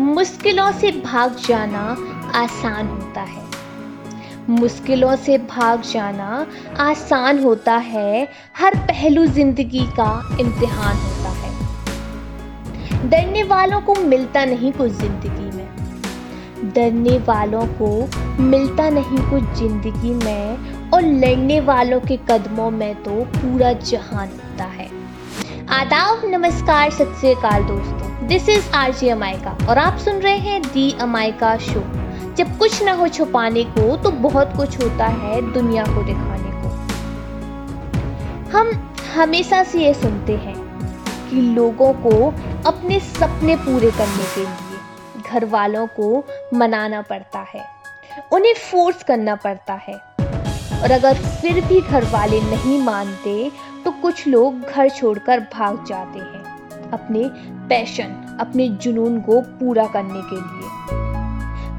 मुश्किलों से भाग जाना आसान होता है। मुश्किलों से भाग जाना आसान होता है। हर पहलू ज़िंदगी का इम्तिहान होता है। डरने वालों को मिलता नहीं कुछ ज़िंदगी में। डरने वालों को मिलता नहीं कुछ ज़िंदगी में और लड़ने वालों के कदमों में तो पूरा जहान होता है। आदाब, नमस्कार, सत श्रीकाल दोस्तों। दिस इज़ आर जी अमायका और आप सुन रहे हैं दी अमायका शो जब कुछ ना हो छुपाने को तो बहुत कुछ होता है दुनिया को दिखाने को। हम हमेशा से ये सुनते हैं कि लोगों को अपने सपने पूरे करने के लिए घर वालों को मनाना पड़ता है, उन्हें फोर्स करना पड़ता है। और अगर फिर भी घर वाले नहीं मानते तो कुछ लोग घर छोड़कर भाग जाते हैं। अपने पैशन, अपने जुनून को पूरा करने के लिए।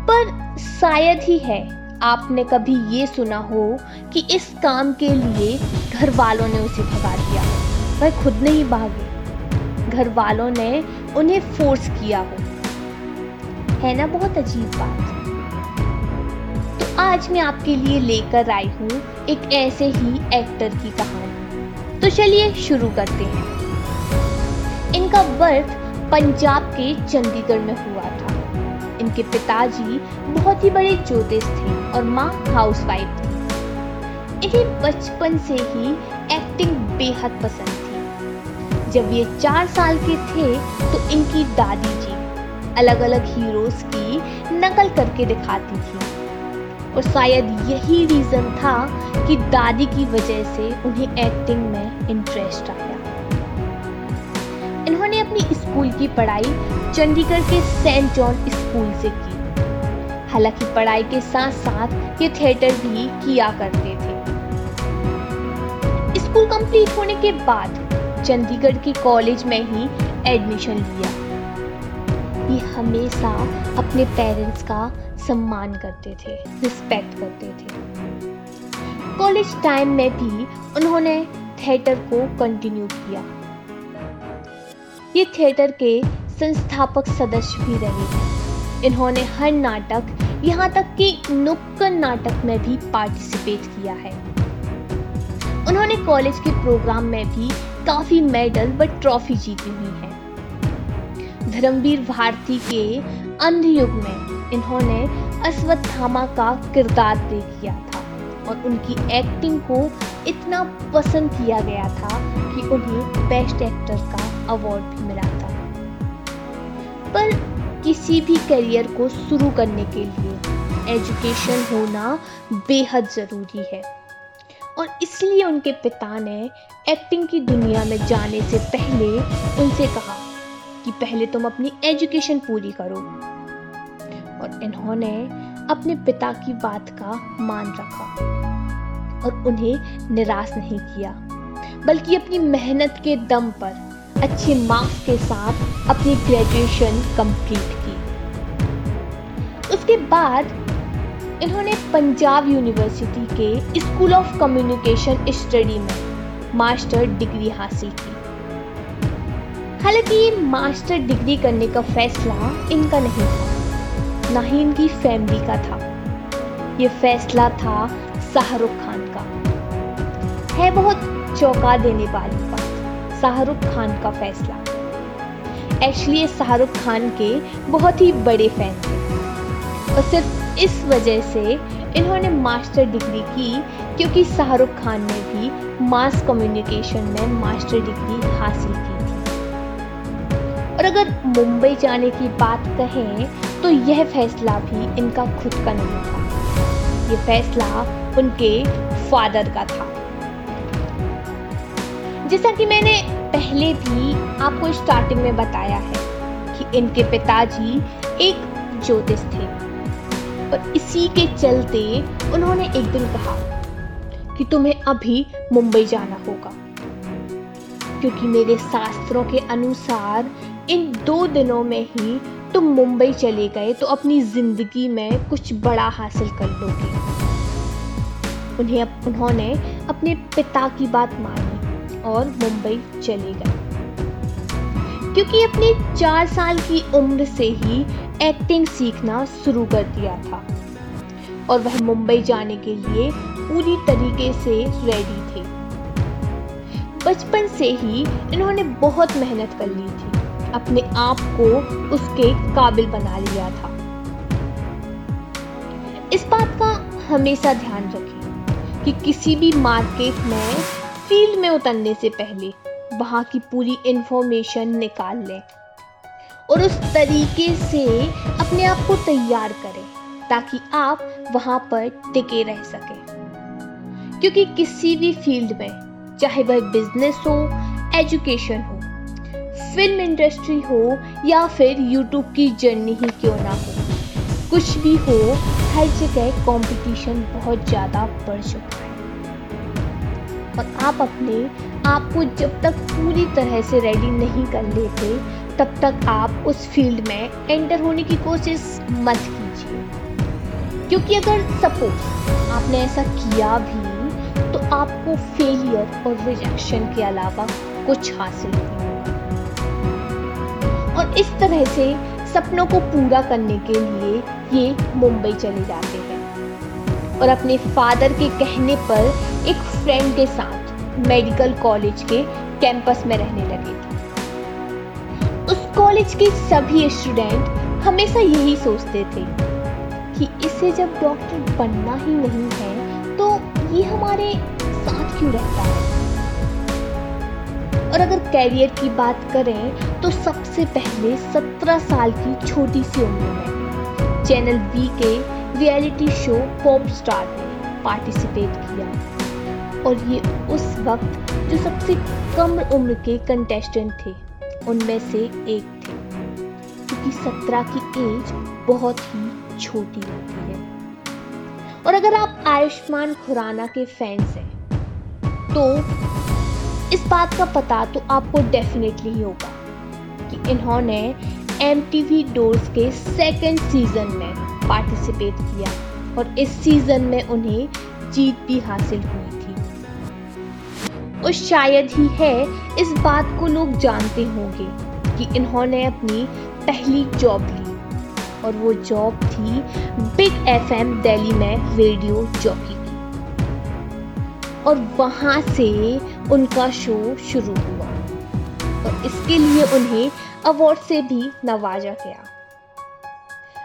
पर शायद ही है, आपने कभी ये सुना हो कि इस काम के लिए घर वालों ने उसे भगा दिया वह खुद नहीं भागे। घर वालों ने उन्हें फोर्स किया हो। है ना बहुत अजीब बात? तो आज मैं आपके लिए लेकर आई हूँ एक ऐसे ही एक्टर की कहानी। तो चलिए शुरू करते हैं। इनका बर्थ पंजाब के चंडीगढ़ में हुआ था। इनके पिताजी बहुत ही बड़े ज्योतिष थे और माँ हाउसवाइफ थी। इन्हें बचपन से ही एक्टिंग बेहद पसंद थी। जब ये चार साल के थे तो इनकी दादी जी अलग अलग हीरोज की नकल करके दिखाती थी। और शायद यही रीज़न था कि दादी की वजह से उन्हें एक्टिंग में इंटरेस्ट आया। इन्होंने अपनी स्कूल की पढ़ाई चंडीगढ़ के सेंट जॉन स्कूल से की। हालाँकि पढ़ाई के साथ साथ ये थिएटर भी किया करते थे। स्कूल कंप्लीट होने के बाद चंडीगढ़ के कॉलेज में ही एडमिशन लिया। ये हमेशा अपने पेरेंट्स का सम्मान करते थे, रिस्पेक्ट करते थे। कॉलेज टाइम में भी उन्होंने थिएटर को कंटिन्यू किया। ये थिएटर के संस्थापक सदस्य भी रहे इन्होंने हर नाटक, यहाँ तक कि नुक्कड़ नाटक में भी पार्टिसिपेट किया है। उन्होंने कॉलेज के प्रोग्राम में भी काफ़ी मेडल व ट्रॉफी जीती हुई है। धर्मवीर भारती के अंध युग में इन्होंने अश्वत्थामा का किरदार प्ले किया था और उनकी एक्टिंग को इतना पसंद किया गया था कि उन्हें बेस्ट एक्टर का अवार्ड भी मिला था। पर किसी भी करियर को शुरू करने के लिए एजुकेशन होना बेहद ज़रूरी है। और इसलिए उनके पिता ने एक्टिंग की दुनिया में जाने से पहले उनसे कहा कि पहले तुम अपनी एजुकेशन पूरी करो। और इन्होंने अपने पिता की बात का मान रखा। और उन्हें निराश नहीं किया, बल्कि अपनी मेहनत के दम पर, अच्छे मार्क्स के साथ अपनी ग्रेजुएशन कंप्लीट की। उसके बाद इन्होंने पंजाब यूनिवर्सिटी के स्कूल ऑफ़ कम्युनिकेशन स्टडी में मास्टर डिग्री हासिल की। हालाँकि मास्टर डिग्री करने का फैसला इनका नहीं था, ना ही इनकी फैमिली का था। ये फैसला था शाहरुख खान है बहुत चौंका देने वाली बात। शाहरुख खान का फैसला। एक्चुअली शाहरुख खान के बहुत ही बड़े फ़ैन थे। और सिर्फ़ इस वजह से इन्होंने मास्टर डिग्री की, क्योंकि शाहरुख खान ने भी मास कम्युनिकेशन में मास्टर डिग्री हासिल की थी। और अगर मुंबई जाने की बात कहें तो यह फैसला भी इनका खुद का नहीं था। ये फैसला उनके फादर का था। जैसा कि मैंने पहले भी आपको स्टार्टिंग में बताया है कि इनके पिताजी एक ज्योतिष थे। और इसी के चलते उन्होंने एक दिन कहा कि तुम्हें अभी मुंबई जाना होगा, क्योंकि मेरे शास्त्रों के अनुसार इन दो दिनों में ही तुम मुंबई चले गए तो अपनी ज़िंदगी में कुछ बड़ा हासिल कर लोगे। उन्हें उन्होंने अपने पिता की बात मानी। और मुंबई चले गए। क्योंकि अपने चार साल की उम्र से ही एक्टिंग सीखना शुरू कर दिया था। और वह मुंबई जाने के लिए पूरी तरीके से रेडी थे। बचपन से ही इन्होंने बहुत मेहनत कर ली थी। अपने आप को उसके काबिल बना लिया था। इस बात का हमेशा ध्यान रखें कि किसी भी मार्केट में फ़ील्ड में उतरने से पहले वहाँ की पूरी इंफॉर्मेशन निकाल लें और उस तरीके से अपने आप को तैयार करें ताकि आप वहाँ पर टिके रह सकें। क्योंकि किसी भी फ़ील्ड में, चाहे वह बिज़नेस हो एजुकेशन हो फ़िल्म इंडस्ट्री हो या फिर यूट्यूब की जर्नी ही क्यों ना हो, कुछ भी हो, हर जगह कंपटीशन बहुत ज़्यादा बढ़ चुका है। और आप अपने आप को जब तक पूरी तरह से रेडी नहीं कर लेते, तब तक आप उस फ़ील्ड में एंटर होने की कोशिश मत कीजिए। क्योंकि अगर सपोज़ आपने ऐसा किया भी तो आपको फेलियर और रिजेक्शन के अलावा कुछ हासिल नहीं और इस तरह से सपनों को पूरा करने के लिए ये मुंबई चले जाते हैं। और अपने फादर के कहने पर एक फ्रेंड के साथ मेडिकल कॉलेज के कैंपस में रहने लगे थे। उस कॉलेज के सभी स्टूडेंट हमेशा यही सोचते थे कि इसे जब डॉक्टर बनना ही नहीं है तो ये हमारे साथ क्यों रहता है? और अगर कैरियर की बात करें तो सबसे पहले 17 साल की छोटी सी उम्र में चैनल बी के रियलिटी शो पॉप स्टार में पार्टिसिपेट किया। और ये उस वक्त जो सबसे कम उम्र के कंटेस्टेंट थे, उनमें से एक थे। क्योंकि सत्रह की एज बहुत ही छोटी होती है। और अगर आप आयुष्मान खुराना के फैंस हैं तो इस बात का पता तो आपको डेफिनेटली ही होगा कि इन्होंने एम टी वी डोर्स के सेकेंड सीज़न में पार्टिसिपेट किया और इस सीज़न में उन्हें जीत भी हासिल हुई थी। और शायद ही है, इस बात को लोग जानते होंगे कि इन्होंने अपनी पहली जॉब ली। और वो जॉब थी बिग एफएम दिल्ली में रेडियो जॉकी की। और वहाँ से उनका शो शुरू हुआ। और इसके लिए उन्हें अवार्ड से भी नवाजा गया।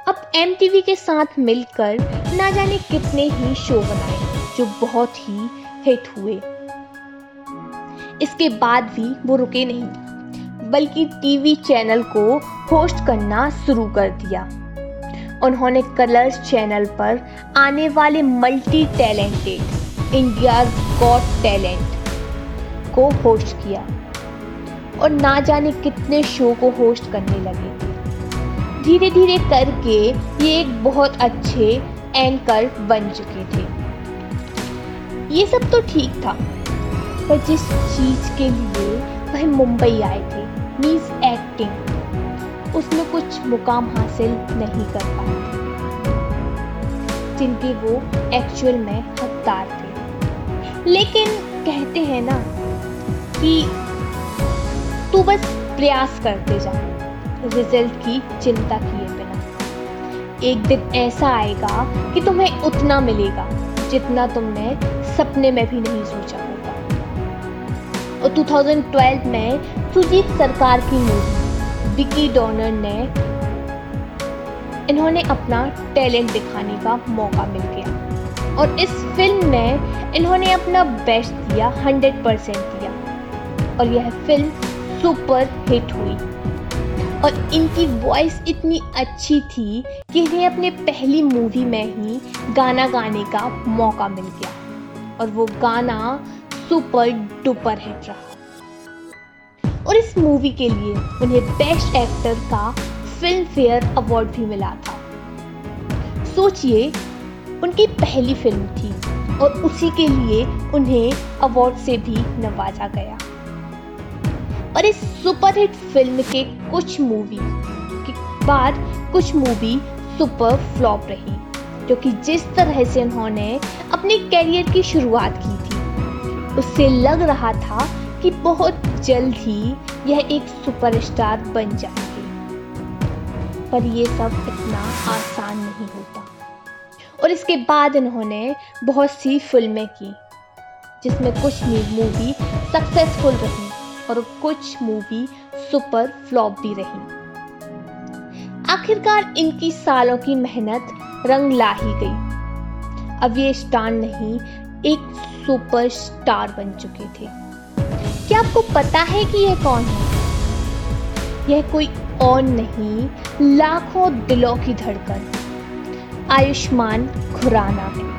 अब एमटीवी के साथ मिलकर ना जाने कितने ही शो बनाए, जो बहुत ही हिट हुए। इसके बाद भी वो रुके नहीं, बल्कि टीवी चैनल को होस्ट करना शुरू कर दिया। उन्होंने कलर्स चैनल पर आने वाले multi talented India got talent को होस्ट किया। और ना जाने कितने शो को होस्ट करने लगे। धीरे धीरे करके ये एक बहुत अच्छे एंकर बन चुके थे। ये सब तो ठीक था, पर जिस चीज़ के लिए वह मुंबई आए थे मीन्स एक्टिंग उसमें कुछ मुकाम हासिल नहीं कर पाए थे, जिनके वो एक्चुअल में हकदार थे। लेकिन कहते हैं ना कि तू बस प्रयास करते जा। रिज़ल्ट की चिंता किए बिना। एक दिन ऐसा आएगा कि तुम्हें उतना मिलेगा जितना तुमने सपने में भी नहीं सोचा होगा। और 2012 में सुजीत सरकार की मूवी विकी डॉनर ने इन्होंने अपना टैलेंट दिखाने का मौका मिल गया। और इस फ़िल्म में इन्होंने अपना बेस्ट दिया हंड्रेड परसेंट दिया। और यह फ़िल्म सुपर हिट हुई। और इनकी वॉइस इतनी अच्छी थी कि इन्हें अपने पहली मूवी में ही गाना गाने का मौका मिल गया। और वो गाना सुपर डुपर हिट रहा। और इस मूवी के लिए उन्हें बेस्ट एक्टर का फ़िल्म फेयर अवार्ड भी मिला था। सोचिए, उनकी पहली फ़िल्म थी और उसी के लिए उन्हें अवार्ड से भी नवाजा गया। और इस सुपरहिट फ़िल्म के कुछ मूवी के बाद कुछ मूवी सुपर फ्लॉप रही क्योंकि जिस तरह से उन्होंने अपने कैरियर की शुरुआत की थी, उससे लग रहा था कि बहुत जल्द ही यह एक सुपरस्टार बन जाएँगे। पर ये सब इतना आसान नहीं होता। और इसके बाद इन्होंने बहुत सी फ़िल्में की, जिसमें कुछ मूवी सक्सेसफुल रही। और कुछ मूवी सुपर फ्लॉप भी रही। आखिरकार इनकी सालों की मेहनत रंग ला ही गई। अब ये स्टार नहीं, एक सुपर स्टार बन चुके थे। क्या आपको पता है कि यह कौन है? यह कोई और नहीं, लाखों दिलों की धड़कन। आयुष्मान खुराना। है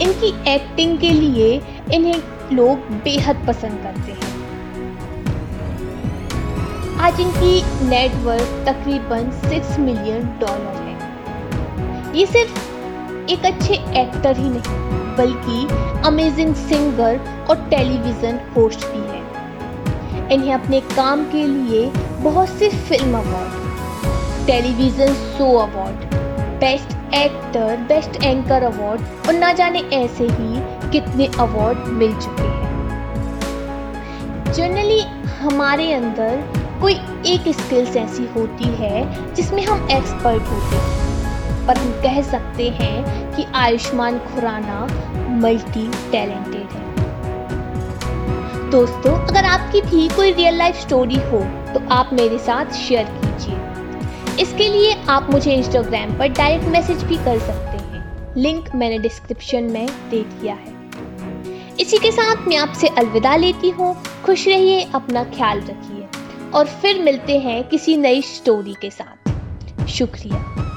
इनकी एक्टिंग के लिए इन्हें लोग बेहद पसंद करते हैं। आज इनकी नेटवर्क तकरीबन सिक्स मिलियन डॉलर है। ये सिर्फ़ एक अच्छे एक्टर ही नहीं, बल्कि अमेजिंग सिंगर और टेलीविज़न होस्ट भी है। इन्हें अपने काम के लिए बहुत से film award television show award best actor best anchor award और ना जाने ऐसे ही कितने अवार्ड मिल चुके हैं। जनरली हमारे अंदर कोई एक स्किल्स ऐसी होती है जिसमें हम एक्सपर्ट होते हैं। पर हम कह सकते हैं कि आयुष्मान खुराना मल्टी टैलेंटेड है। दोस्तों, अगर आपकी भी कोई रियल लाइफ स्टोरी हो तो आप मेरे साथ शेयर कीजिए। इसके लिए आप मुझे इंस्टाग्राम पर डायरेक्ट मैसेज भी कर सकते हैं। लिंक मैंने डिस्क्रिप्शन में दे दिया है। इसी के साथ मैं आपसे अलविदा लेती हूँ। खुश रहिए, अपना ख्याल रखिए। और फिर मिलते हैं किसी नई स्टोरी के साथ। शुक्रिया।